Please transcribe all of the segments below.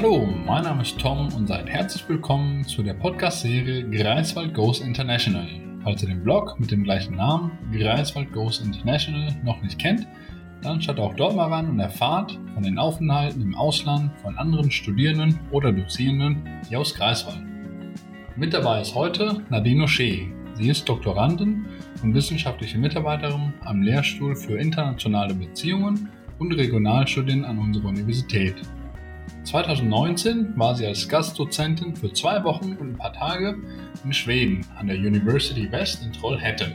Hallo, mein Name ist Tom und seid herzlich willkommen zu der Podcast-Serie Greifswald Goes International. Falls ihr den Blog mit dem gleichen Namen, Greifswald Goes International, noch nicht kennt, dann schaut auch dort mal ran und erfahrt von den Aufenthalten im Ausland von anderen Studierenden oder Dozierenden hier aus Greifswald. Mit dabei ist heute Nadine O'Shea. Sie ist Doktorandin und wissenschaftliche Mitarbeiterin am Lehrstuhl für internationale Beziehungen und Regionalstudien an unserer Universität. 2019 war sie als Gastdozentin für zwei Wochen und ein paar Tage in Schweden an der University West in Trollhättan.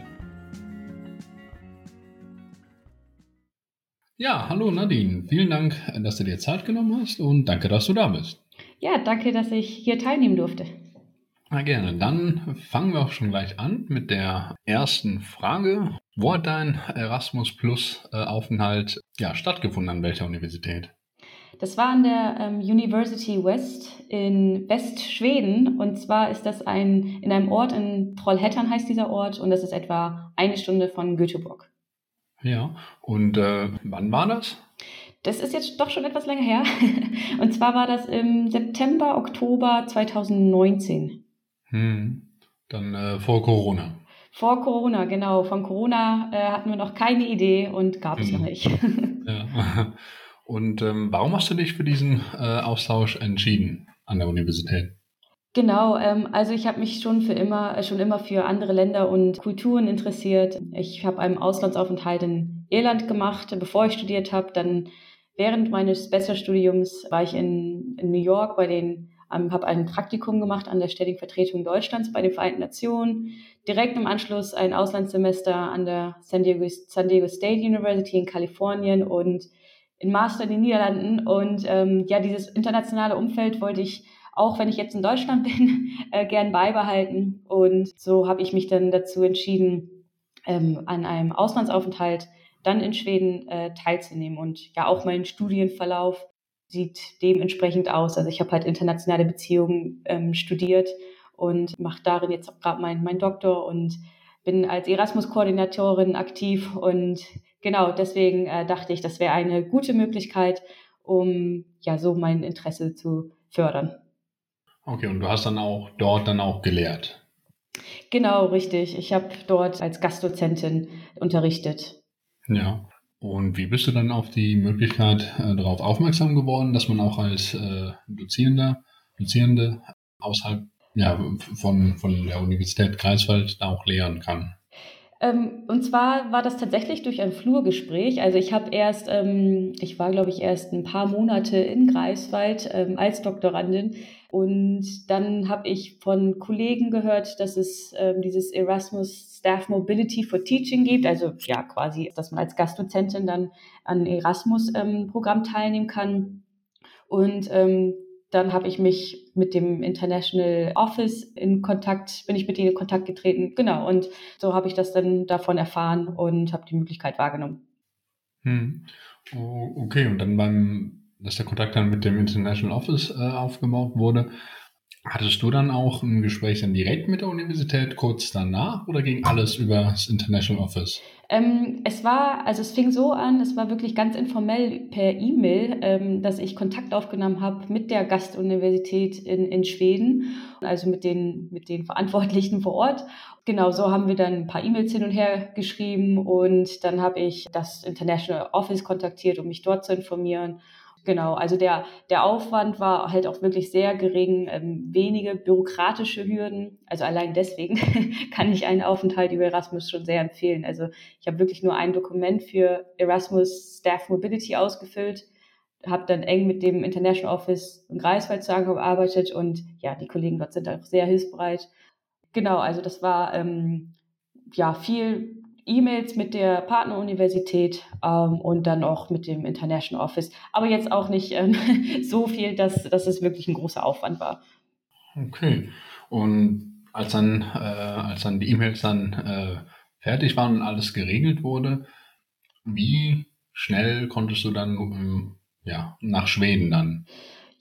Ja, hallo Nadine. Vielen Dank, dass du dir Zeit genommen hast und danke, dass du da bist. Ja, danke, dass ich hier teilnehmen durfte. Na gerne. Dann fangen wir auch schon gleich an mit der ersten Frage. Wo hat dein Erasmus Plus äh, Aufenthalt ja, stattgefunden? An welcher Universität? Das war an der ähm, University West in Westschweden. Und zwar ist das ein, in einem Ort in Trollhättan heißt dieser Ort und das ist etwa eine Stunde von Göteborg. Ja, und äh, wann war das? Das ist jetzt doch schon etwas länger her. Und zwar war das im September, Oktober 2019. Hm. Dann äh, vor Corona. Vor Corona, genau. Von Corona äh, hatten wir noch keine Idee und gab es hm. noch nicht. ja. Und ähm, warum hast du dich für diesen äh, Austausch entschieden an der Universität? Genau, ähm, also ich habe mich schon für immer, äh, schon immer für andere Länder und Kulturen interessiert. Ich habe einen Auslandsaufenthalt in Irland gemacht, bevor ich studiert habe. Dann während meines Bachelorstudiums war ich in, in New York bei den, ähm, habe ein Praktikum gemacht an der Ständigen Vertretung Deutschlands bei den Vereinten Nationen. Direkt im Anschluss ein Auslandssemester an der San Diego, San Diego State University in Kalifornien und in Master in den Niederlanden. Und ähm, ja, dieses internationale Umfeld wollte ich auch wenn ich jetzt in Deutschland bin, äh, gern beibehalten. Und so habe ich mich dann dazu entschieden, ähm, an einem Auslandsaufenthalt dann in Schweden äh, teilzunehmen. Und ja, auch mein Studienverlauf sieht dementsprechend aus. Also ich habe halt internationale Beziehungen ähm, studiert und mache darin jetzt gerade meinen mein Doktor und bin als Erasmus-Koordinatorin aktiv und genau deswegen äh, dachte ich, das wäre eine gute Möglichkeit, um ja so mein Interesse zu fördern. Okay, und du hast dann auch dort dann auch gelehrt. Genau, richtig. Ich habe dort als Gastdozentin unterrichtet. Ja. Und wie bist du dann auf die Möglichkeit äh, darauf aufmerksam geworden, dass man auch als äh, Dozierender, Dozierende außerhalb ja, von, von der Universität Greifswald da auch lehren kann? Ähm, und zwar war das tatsächlich durch ein Flurgespräch. Also ich habe erst, ähm, ich war glaube ich erst ein paar Monate in Greifswald ähm, als Doktorandin und dann habe ich von Kollegen gehört, dass es dieses Erasmus Staff Mobility for Teaching gibt. Also ja quasi, dass man als Gastdozentin dann an Erasmus-Programm teilnehmen kann. Und dann habe ich mich mit dem International Office in Kontakt, bin ich mit ihnen in Kontakt getreten. Genau. Und so habe ich das dann davon erfahren und habe die Möglichkeit wahrgenommen. Hm. okay, und dann beim, dass der Kontakt dann mit dem International Office äh, aufgebaut wurde, Hattest du dann auch ein Gespräch dann direkt mit der Universität kurz danach oder ging alles über das International Office? Ähm, es war, also es fing so an, es war wirklich ganz informell per E-Mail, ähm, dass ich Kontakt aufgenommen habe mit der Gastuniversität in, in Schweden, also mit den, mit den Verantwortlichen vor Ort. Genau, so haben wir dann ein paar E-Mails hin und her geschrieben und dann habe ich das International Office kontaktiert, um mich dort zu informieren. Genau, also der, der Aufwand war halt auch wirklich sehr gering, ähm, wenige bürokratische Hürden. Also allein deswegen kann ich einen Aufenthalt über Erasmus schon sehr empfehlen. Also ich habe wirklich nur ein Dokument für Erasmus Staff Mobility ausgefüllt, habe dann eng mit dem International Office in Greifswald zusammengearbeitet und ja, die Kollegen dort sind auch sehr hilfsbereit. Genau, also das war ähm, ja viel E-Mails mit der Partneruniversität ähm, und dann auch mit dem International Office. Aber jetzt auch nicht ähm, so viel, dass, dass es wirklich ein großer Aufwand war. Okay. Und als dann, äh, als dann die E-Mails dann äh, fertig waren und alles geregelt wurde, wie schnell konntest du dann ähm, ja, nach Schweden dann?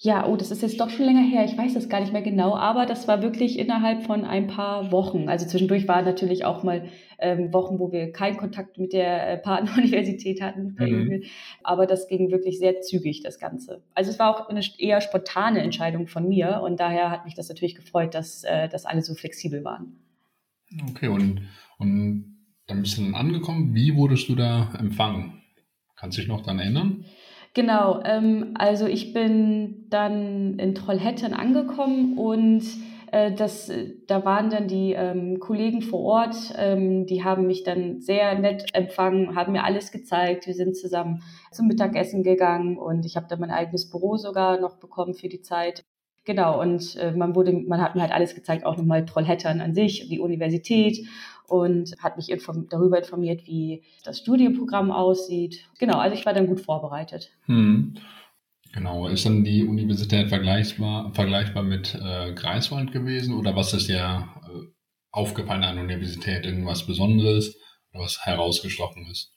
Ja, oh, das ist jetzt doch schon länger her. Ich weiß das gar nicht mehr genau, aber das war wirklich innerhalb von ein paar Wochen. Also zwischendurch waren natürlich auch mal ähm, Wochen, wo wir keinen Kontakt mit der äh, Partneruniversität hatten. Mhm. Aber das ging wirklich sehr zügig, das Ganze. Also es war auch eine eher spontane Entscheidung von mir und daher hat mich das natürlich gefreut, dass, äh, dass alle so flexibel waren. Okay, und, und dann bist du dann angekommen. Wie wurdest du da empfangen? Kannst du dich noch daran erinnern? Genau, ähm, also ich bin dann in Trollhättan angekommen und äh, das, da waren dann die ähm, Kollegen vor Ort, ähm, die haben mich dann sehr nett empfangen, haben mir alles gezeigt. Wir sind zusammen zum Mittagessen gegangen und ich habe dann mein eigenes Büro sogar noch bekommen für die Zeit. Genau, und äh, man wurde, man hat mir halt alles gezeigt, auch nochmal Trollhättan an sich, die Universität und hat mich inform darüber informiert, wie das Studienprogramm aussieht. Genau, also ich war dann gut vorbereitet. Hm. Genau, ist dann die Universität vergleichbar, vergleichbar mit äh, Greifswald gewesen oder was ist dir äh, aufgefallen an der Universität? Irgendwas Besonderes oder was herausgestochen ist?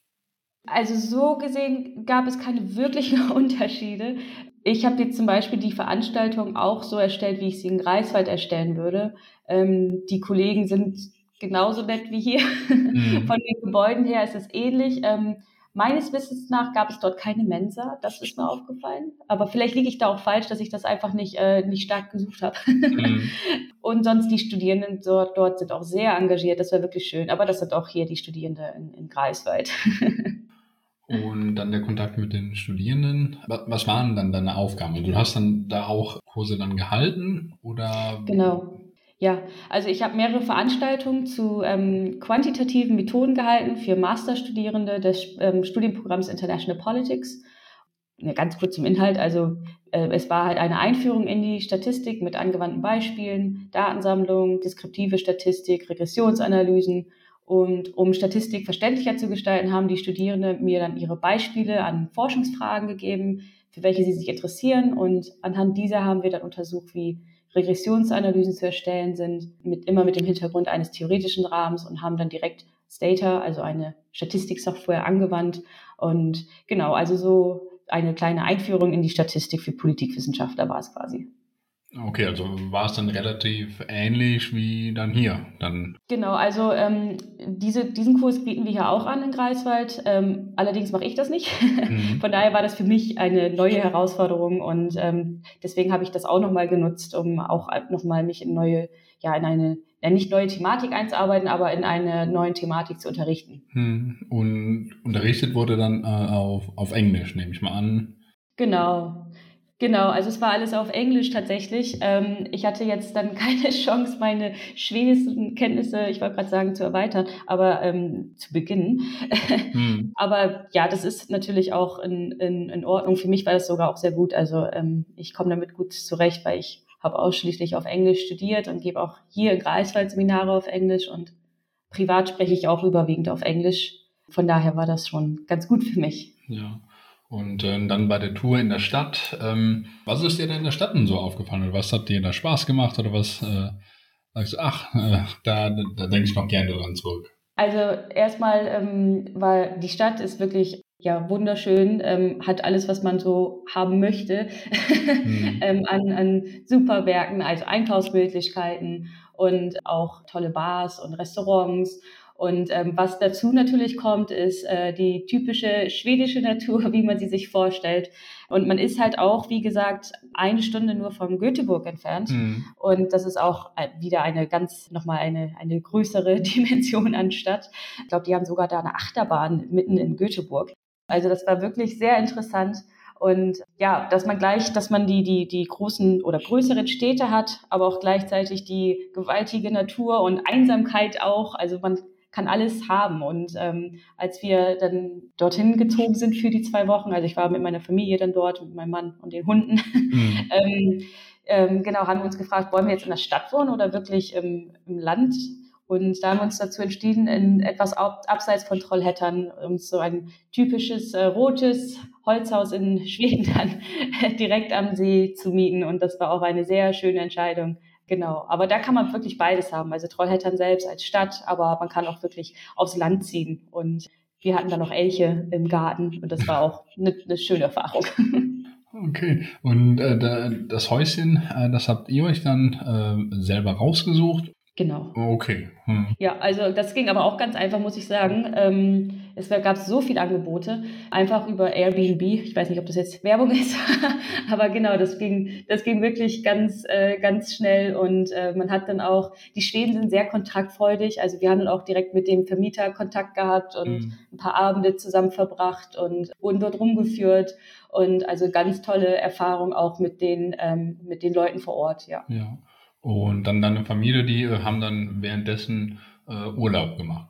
Also so gesehen gab es keine wirklichen Unterschiede. Ich habe jetzt zum Beispiel die Veranstaltung auch so erstellt, wie ich sie in Greifswald erstellen würde. Ähm, die Kollegen sind genauso nett wie hier. Mhm. Von den Gebäuden her ist es ähnlich. Ähm, meines Wissens nach gab es dort keine Mensa, das ist mir aufgefallen. Aber vielleicht liege ich da auch falsch, dass ich das einfach nicht, äh, nicht stark gesucht habe. Mhm. Und sonst die Studierenden dort, dort sind auch sehr engagiert, das war wirklich schön. Aber das sind auch hier die Studierenden in, in Greifswald. Und dann der Kontakt mit den Studierenden. Was waren dann deine Aufgaben? Du hast dann da auch Kurse dann gehalten oder? Genau. Ja, also ich habe mehrere Veranstaltungen zu ähm, quantitativen Methoden gehalten für Masterstudierende des ähm, Studienprogramms International Politics. Ja, ganz kurz zum Inhalt. Also äh, es war halt eine Einführung in die Statistik mit angewandten Beispielen, Datensammlung, deskriptive Statistik, Regressionsanalysen. Und um Statistik verständlicher zu gestalten, haben die Studierenden mir dann ihre Beispiele an Forschungsfragen gegeben, für welche sie sich interessieren. Und anhand dieser haben wir dann untersucht, wie Regressionsanalysen zu erstellen sind, mit, immer mit dem Hintergrund eines theoretischen Rahmens und haben dann direkt Stata, also eine Statistiksoftware angewandt. Und genau, also so eine kleine Einführung in die Statistik für Politikwissenschaftler war es quasi. Okay, also war es dann relativ ähnlich wie dann hier. Dann. Genau, also ähm, diese, diesen Kurs bieten wir hier auch an in Greifswald. Ähm, allerdings mache ich das nicht. Mhm. Von daher war das für mich eine neue Herausforderung und ähm, deswegen habe ich das auch nochmal genutzt, um auch nochmal mich in neue, ja, in eine ja, nicht neue Thematik einzuarbeiten, aber in eine neue Thematik zu unterrichten. Mhm. Und unterrichtet wurde dann äh, auf, auf Englisch, nehme ich mal an. Genau. Genau, also es war alles auf Englisch tatsächlich. Ähm, ich hatte jetzt dann keine Chance, meine schwedischen Kenntnisse, ich wollte gerade sagen, zu erweitern, aber ähm, zu beginnen. Hm. aber ja, das ist natürlich auch in, in, in Ordnung. Für mich war das sogar auch sehr gut. Also ähm, ich komme damit gut zurecht, weil ich habe ausschließlich auf Englisch studiert und gebe auch hier in Greifswald Seminare auf Englisch und privat spreche ich auch überwiegend auf Englisch. Von daher war das schon ganz gut für mich. Ja. Und äh, dann bei der Tour in der Stadt, ähm, was ist dir denn in der Stadt denn so aufgefallen? Oder was hat dir da Spaß gemacht? Oder was äh, sagst du, ach, äh, da, da denke ich noch gerne dran zurück? Also erstmal, ähm, weil die Stadt ist wirklich ja wunderschön, ähm, hat alles, was man so haben möchte, mhm. ähm, an, an Superwerken, also Einkaufsmöglichkeiten und auch tolle Bars und Restaurants und ähm, was dazu natürlich kommt, ist äh, die typische schwedische Natur, wie man sie sich vorstellt. Und man ist halt auch, wie gesagt, eine Stunde nur von Göteborg entfernt. Mhm. Und das ist auch äh, wieder eine ganz, nochmal eine, eine größere Dimension an Stadt. Ich glaube, die haben sogar da eine Achterbahn mitten in Göteborg. Also das war wirklich sehr interessant. Und ja, dass man gleich, dass man die, die, die großen oder größeren Städte hat, aber auch gleichzeitig die gewaltige Natur und Einsamkeit auch. Also man kann alles haben. Und ähm, als wir dann dorthin gezogen sind für die zwei Wochen, also ich war mit meiner Familie dann dort, mit meinem Mann und den Hunden, mhm. ähm, ähm, genau, haben wir uns gefragt, wollen wir jetzt in der Stadt wohnen oder wirklich im, im Land? Und da haben wir uns dazu entschieden, in etwas abseits von Trollhättern uns so ein typisches äh, rotes Holzhaus in Schweden dann direkt am See zu mieten. Und das war auch eine sehr schöne Entscheidung. Genau, aber da kann man wirklich beides haben. Also Trollhättern selbst als Stadt, aber man kann auch wirklich aufs Land ziehen. Und wir hatten da noch Elche im Garten und das war auch eine, eine schöne Erfahrung. Okay. Und äh, das Häuschen, äh, das habt ihr euch dann äh, selber rausgesucht Genau. Okay. Hm. Ja, also das ging aber auch ganz einfach, muss ich sagen. Ähm, es gab so viele Angebote, einfach über Airbnb. Ich weiß nicht, ob das jetzt Werbung ist, aber genau, das ging, das ging wirklich ganz, äh, ganz schnell und äh, man hat dann auch, die Schweden sind sehr kontaktfreudig, also wir haben dann auch direkt mit dem Vermieter Kontakt gehabt und hm. ein paar Abende zusammen verbracht und wurden dort rumgeführt und also ganz tolle Erfahrung auch mit den, ähm, mit den Leuten vor Ort, ja. Ja. Und dann deine Familie, die äh, haben dann währenddessen äh, Urlaub gemacht.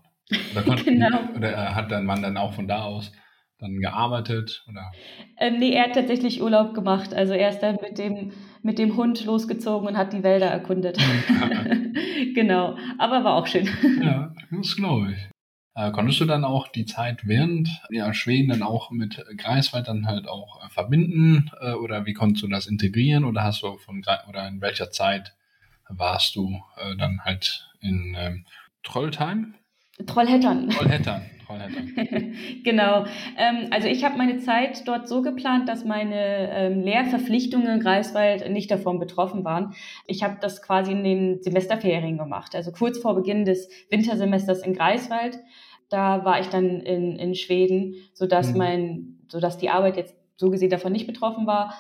Oder, genau. oder äh, hat dein Mann dann auch von da aus dann gearbeitet? Oder? Ähm, nee, er hat tatsächlich Urlaub gemacht. Also er ist dann mit dem, mit dem Hund losgezogen und hat die Wälder erkundet. genau, aber war auch schön. Ja, das glaube ich. Äh, konntest du dann auch die Zeit während ja, Schweden dann auch mit Greifswald dann halt auch äh, verbinden? Äh, oder wie konntest du das integrieren? Oder hast du von oder in welcher Zeit warst du äh, dann halt in ähm, Trollheim? Trollhättern. Trollhättern. genau. Ähm, also ich habe meine Zeit dort so geplant, dass meine ähm, Lehrverpflichtungen in Greifswald nicht davon betroffen waren. Ich habe das quasi in den Semesterferien gemacht, also kurz vor Beginn des Wintersemesters in Greifswald. Da war ich dann in, in Schweden, sodass mhm. mein, sodass die Arbeit jetzt so gesehen davon nicht betroffen war.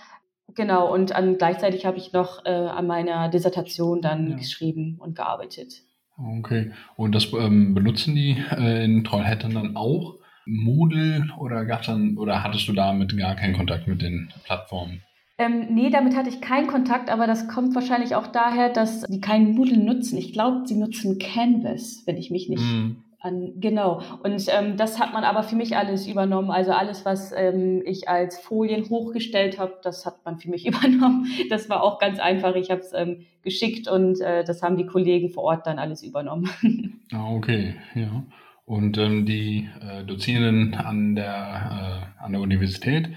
Genau, und an, gleichzeitig habe ich noch äh, an meiner Dissertation dann ja. geschrieben und gearbeitet. Okay, und das ähm, benutzen die äh, in Trollhättern dann auch? Moodle oder gab's dann oder hattest du damit gar keinen Kontakt mit den Plattformen? Ähm, nee, damit hatte ich keinen Kontakt, aber das kommt wahrscheinlich auch daher, dass die keinen Moodle nutzen. Ich glaube, sie nutzen Canvas, wenn ich mich nicht mm. An, genau. Und ähm, das hat man aber für mich alles übernommen. Also alles, was ähm, ich als Folien hochgestellt habe, das hat man für mich übernommen. Das war auch ganz einfach. Ich habe es ähm, geschickt und äh, das haben die Kollegen vor Ort dann alles übernommen. Ah, okay, ja. Und ähm, die äh, Dozierenden an der, äh, an der Universität,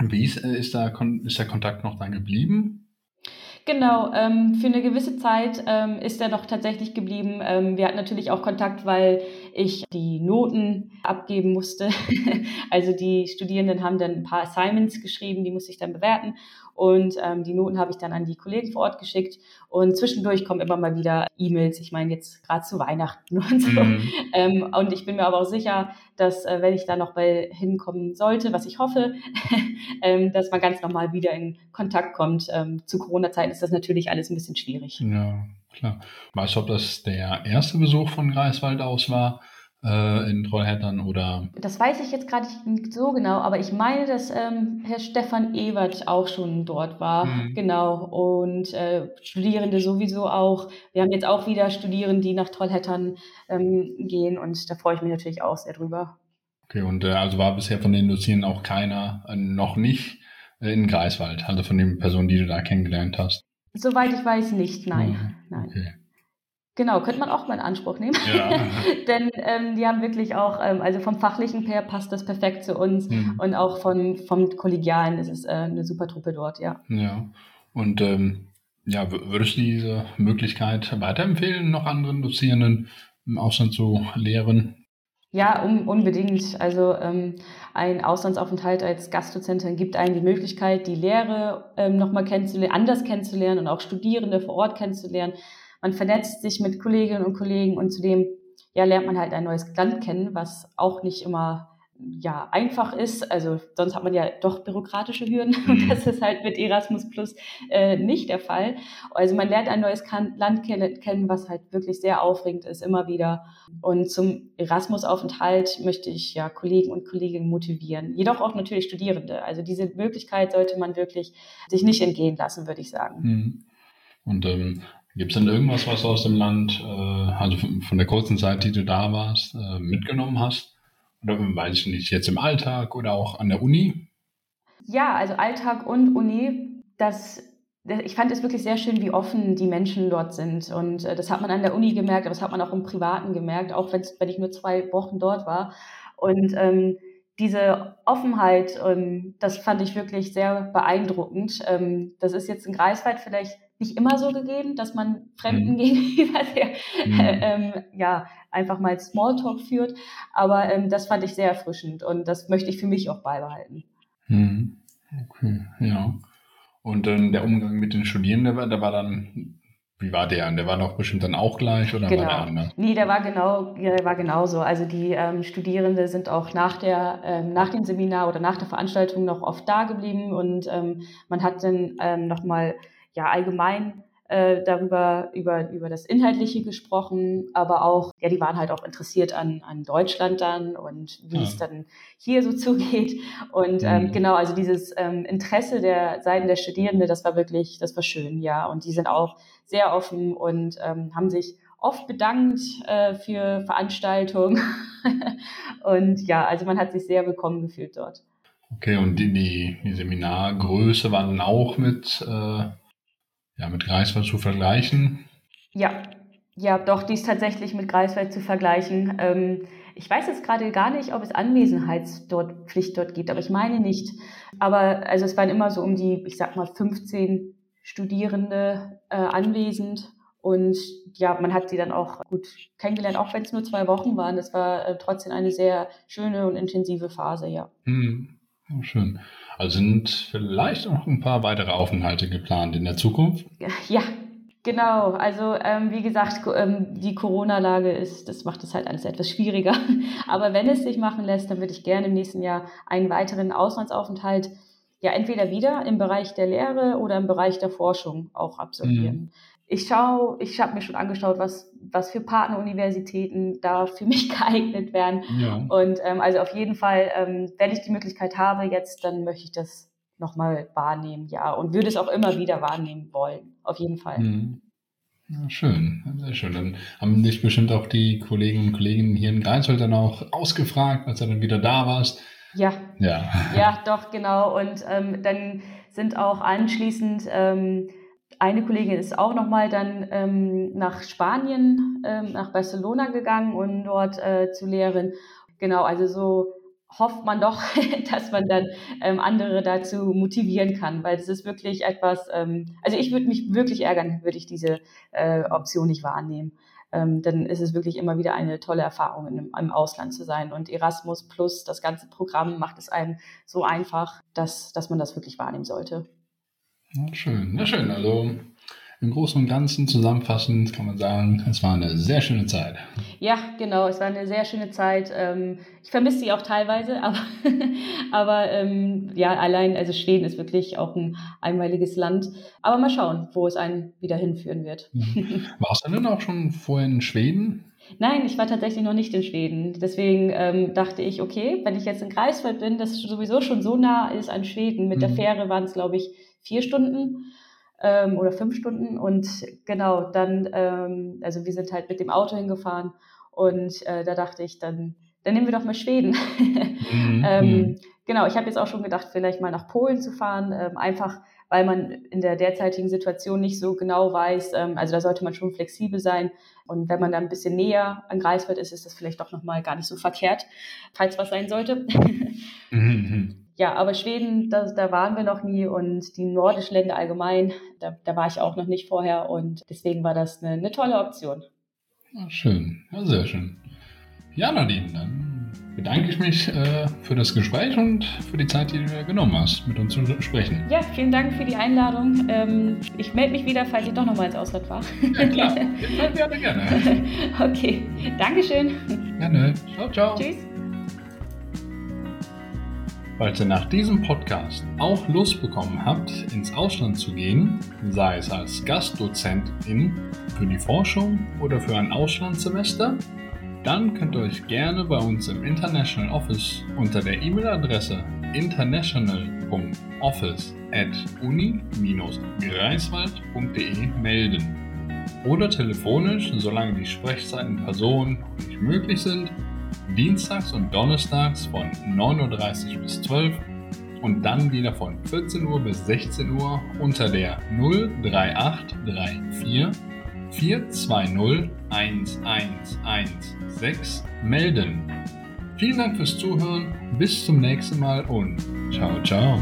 wie ist, äh, ist, da, ist der Kontakt noch dann geblieben? Genau, ähm, für eine gewisse Zeit ähm, ist er noch tatsächlich geblieben. Ähm, wir hatten natürlich auch Kontakt, weil ich die Noten abgeben musste. also die Studierenden haben dann ein paar Assignments geschrieben, die musste ich dann bewerten. Und ähm, die Noten habe ich dann an die Kollegen vor Ort geschickt. Und zwischendurch kommen immer mal wieder E-Mails. Ich meine jetzt gerade zu Weihnachten und so. Mhm. Ähm, und ich bin mir aber auch sicher, dass äh, wenn ich da noch mal hinkommen sollte, was ich hoffe, ähm, dass man ganz normal wieder in Kontakt kommt. Ähm, zu Corona-Zeiten ist das natürlich alles ein bisschen schwierig. Ja, klar. Weißt du, ob das der erste Besuch von Greifswald aus war? äh, in Trollhättern oder? Das weiß ich jetzt gerade nicht so genau, aber ich meine, dass ähm, Herr Stefan Ewert auch schon dort war. Mhm. Genau. Und äh, Studierende sowieso auch. Wir haben jetzt auch wieder Studierende, die nach Trollhättern ähm, gehen und da freue ich mich natürlich auch sehr drüber. Okay, und äh, also war bisher von den Dozierenden auch keiner, äh, noch nicht äh, in Greifswald, also von den Personen, die du da kennengelernt hast? Soweit ich weiß, nicht, nein. Nein. Okay. Genau, könnte man auch mal in Anspruch nehmen. Ja. Denn ähm, die haben wirklich auch, ähm, also vom Fachlichen her passt das perfekt zu uns mhm. und auch von, vom Kollegialen ist es äh, eine super Truppe dort, ja. Ja, und ähm, ja, würdest du diese Möglichkeit weiterempfehlen, noch anderen Dozierenden im Ausland zu lehren? Ja, um, unbedingt. Also ähm, ein Auslandsaufenthalt als Gastdozentin gibt einem die Möglichkeit, die Lehre ähm, nochmal kennenzulernen, anders kennenzulernen und auch Studierende vor Ort kennenzulernen. Man vernetzt sich mit Kolleginnen und Kollegen und zudem ja, lernt man halt ein neues Land kennen, was auch nicht immer ja, einfach ist. Also sonst hat man ja doch bürokratische Hürden und mhm. das ist halt mit Erasmus Plus äh, nicht der Fall. Also man lernt ein neues Land kennen, was halt wirklich sehr aufregend ist, immer wieder. Und zum Erasmus-Aufenthalt möchte ich ja Kollegen und Kolleginnen motivieren, jedoch auch natürlich Studierende. Also diese Möglichkeit sollte man wirklich sich nicht entgehen lassen, würde ich sagen. Mhm. Und ähm, Gibt es denn irgendwas, was du aus dem Land, äh, also von der kurzen Zeit, die du da warst, äh, mitgenommen hast? Oder weiß ich nicht, jetzt im Alltag oder auch an der Uni? Ja, also Alltag und Uni, das, ich fand es wirklich sehr schön, wie offen die Menschen dort sind. Und äh, das hat man an der Uni gemerkt, aber das hat man auch im Privaten gemerkt, auch wenn ich nur zwei Wochen dort war. Und ähm, diese Offenheit, ähm, das fand ich wirklich sehr beeindruckend. Ähm, das ist jetzt in Greifswald vielleicht nicht immer so gegeben, dass man Fremden mhm. gegenüber sehr, mhm. ähm, ja, einfach mal Smalltalk führt. Aber ähm, das fand ich sehr erfrischend und das möchte ich für mich auch beibehalten. Mhm. Okay, ja. Und dann der Umgang mit den Studierenden, der war dann, wie war der? Der war doch bestimmt dann auch gleich oder genau. war der anders? Nee, der war genau, der war genauso. Also die ähm, Studierende sind auch nach der, ähm, nach dem Seminar oder nach der Veranstaltung noch oft da geblieben und ähm, man hat dann ähm, nochmal ja allgemein äh, darüber über, über das Inhaltliche gesprochen, aber auch, ja, die waren halt auch interessiert an, an Deutschland dann und wie ja. es dann hier so zugeht. Und ähm, mhm. genau, also dieses ähm, Interesse der Seiten der Studierenden, das war wirklich, das war schön, ja. Und die sind auch sehr offen und ähm, haben sich oft bedankt äh, für Veranstaltungen. und ja, also man hat sich sehr willkommen gefühlt dort. Okay, und die, die, die Seminargröße waren dann auch mit äh ja, mit Greifswald zu vergleichen? Ja, ja, doch, die ist tatsächlich mit Greifswald zu vergleichen. Ähm, ich weiß jetzt gerade gar nicht, ob es Anwesenheitspflicht dort gibt, aber ich meine nicht. Aber also es waren immer so um die, ich sag mal, 15 Studierende äh, anwesend. Und ja, man hat sie dann auch gut kennengelernt, auch wenn es nur zwei Wochen waren. Das war äh, trotzdem eine sehr schöne und intensive Phase, ja. Hm, schön. Also sind vielleicht noch ein paar weitere Aufenthalte geplant in der Zukunft? Ja, genau. Also ähm, wie gesagt, ähm, die Corona-Lage ist, das macht es halt alles etwas schwieriger. Aber wenn es sich machen lässt, dann würde ich gerne im nächsten Jahr einen weiteren Auslandsaufenthalt ja entweder wieder im Bereich der Lehre oder im Bereich der Forschung auch absolvieren. Mhm ich schaue, ich habe mir schon angeschaut, was, was für Partneruniversitäten da für mich geeignet werden. Ja. Und ähm, also auf jeden Fall, ähm, wenn ich die Möglichkeit habe jetzt, dann möchte ich das nochmal wahrnehmen, ja. Und würde es auch immer wieder wahrnehmen wollen. Auf jeden Fall. Mhm. Ja, schön, sehr schön. Dann haben dich bestimmt auch die Kolleginnen und Kollegen hier in Greifswald dann auch ausgefragt, als du dann wieder da warst. Ja. Ja. Ja, doch, genau. Und ähm, dann sind auch anschließend ähm, eine Kollegin ist auch nochmal dann ähm, nach Spanien, ähm, nach Barcelona gegangen und dort äh, zu lehren. Genau, also so hofft man doch, dass man dann ähm, andere dazu motivieren kann, weil es ist wirklich etwas, ähm, also ich würde mich wirklich ärgern, würde ich diese äh, Option nicht wahrnehmen. Ähm, dann ist es wirklich immer wieder eine tolle Erfahrung, in, im Ausland zu sein. Und Erasmus plus das ganze Programm macht es einem so einfach, dass, dass man das wirklich wahrnehmen sollte. Ja, schön, ja, schön. Also im Großen und Ganzen zusammenfassend kann man sagen, es war eine sehr schöne Zeit. Ja, genau, es war eine sehr schöne Zeit. Ähm, ich vermisse sie auch teilweise, aber, aber ähm, ja, allein, also Schweden ist wirklich auch ein einmaliges Land. Aber mal schauen, wo es einen wieder hinführen wird. Warst du denn auch schon vorher in Schweden? Nein, ich war tatsächlich noch nicht in Schweden. Deswegen ähm, dachte ich, okay, wenn ich jetzt in Greifswald bin, das sowieso schon so nah ist an Schweden. Mit mhm. der Fähre waren es, glaube ich, vier Stunden ähm, oder fünf Stunden. Und genau, dann, ähm, also wir sind halt mit dem Auto hingefahren und äh, da dachte ich, dann, dann nehmen wir doch mal Schweden. Mhm. ähm, mhm. genau, ich habe jetzt auch schon gedacht, vielleicht mal nach Polen zu fahren, ähm, einfach weil man in der derzeitigen Situation nicht so genau weiß. Ähm, also da sollte man schon flexibel sein. Und wenn man da ein bisschen näher an Greifswald ist, ist das vielleicht doch nochmal gar nicht so verkehrt, falls was sein sollte. Mhm. Ja, aber Schweden, da, da waren wir noch nie und die nordischen Länder allgemein, da, da war ich auch noch nicht vorher und deswegen war das eine, eine tolle Option. Ja, schön, ja, sehr schön. Ja, Nadine, dann bedanke ich mich äh, für das Gespräch und für die Zeit, die du dir genommen hast, mit uns zu sprechen. Ja, vielen Dank für die Einladung. Ähm, ich melde mich wieder, falls ich doch nochmal ins Ausland war. Ja, klar. Gerne, gerne. okay, Dankeschön. Gerne. Ciao, ciao. Tschüss. Falls ihr nach diesem Podcast auch Lust bekommen habt, ins Ausland zu gehen, sei es als Gastdozentin für die Forschung oder für ein Auslandssemester, dann könnt ihr euch gerne bei uns im International Office unter der E-Mail-Adresse international.office at uni-greifswald.de melden. Oder telefonisch, solange die Sprechzeiten in Person nicht möglich sind, dienstags und donnerstags von 9.30 Uhr bis 12 Uhr und dann wieder von 14 Uhr bis 16 Uhr unter der 03834 420 1116 melden. Vielen Dank fürs Zuhören, bis zum nächsten Mal und ciao, ciao.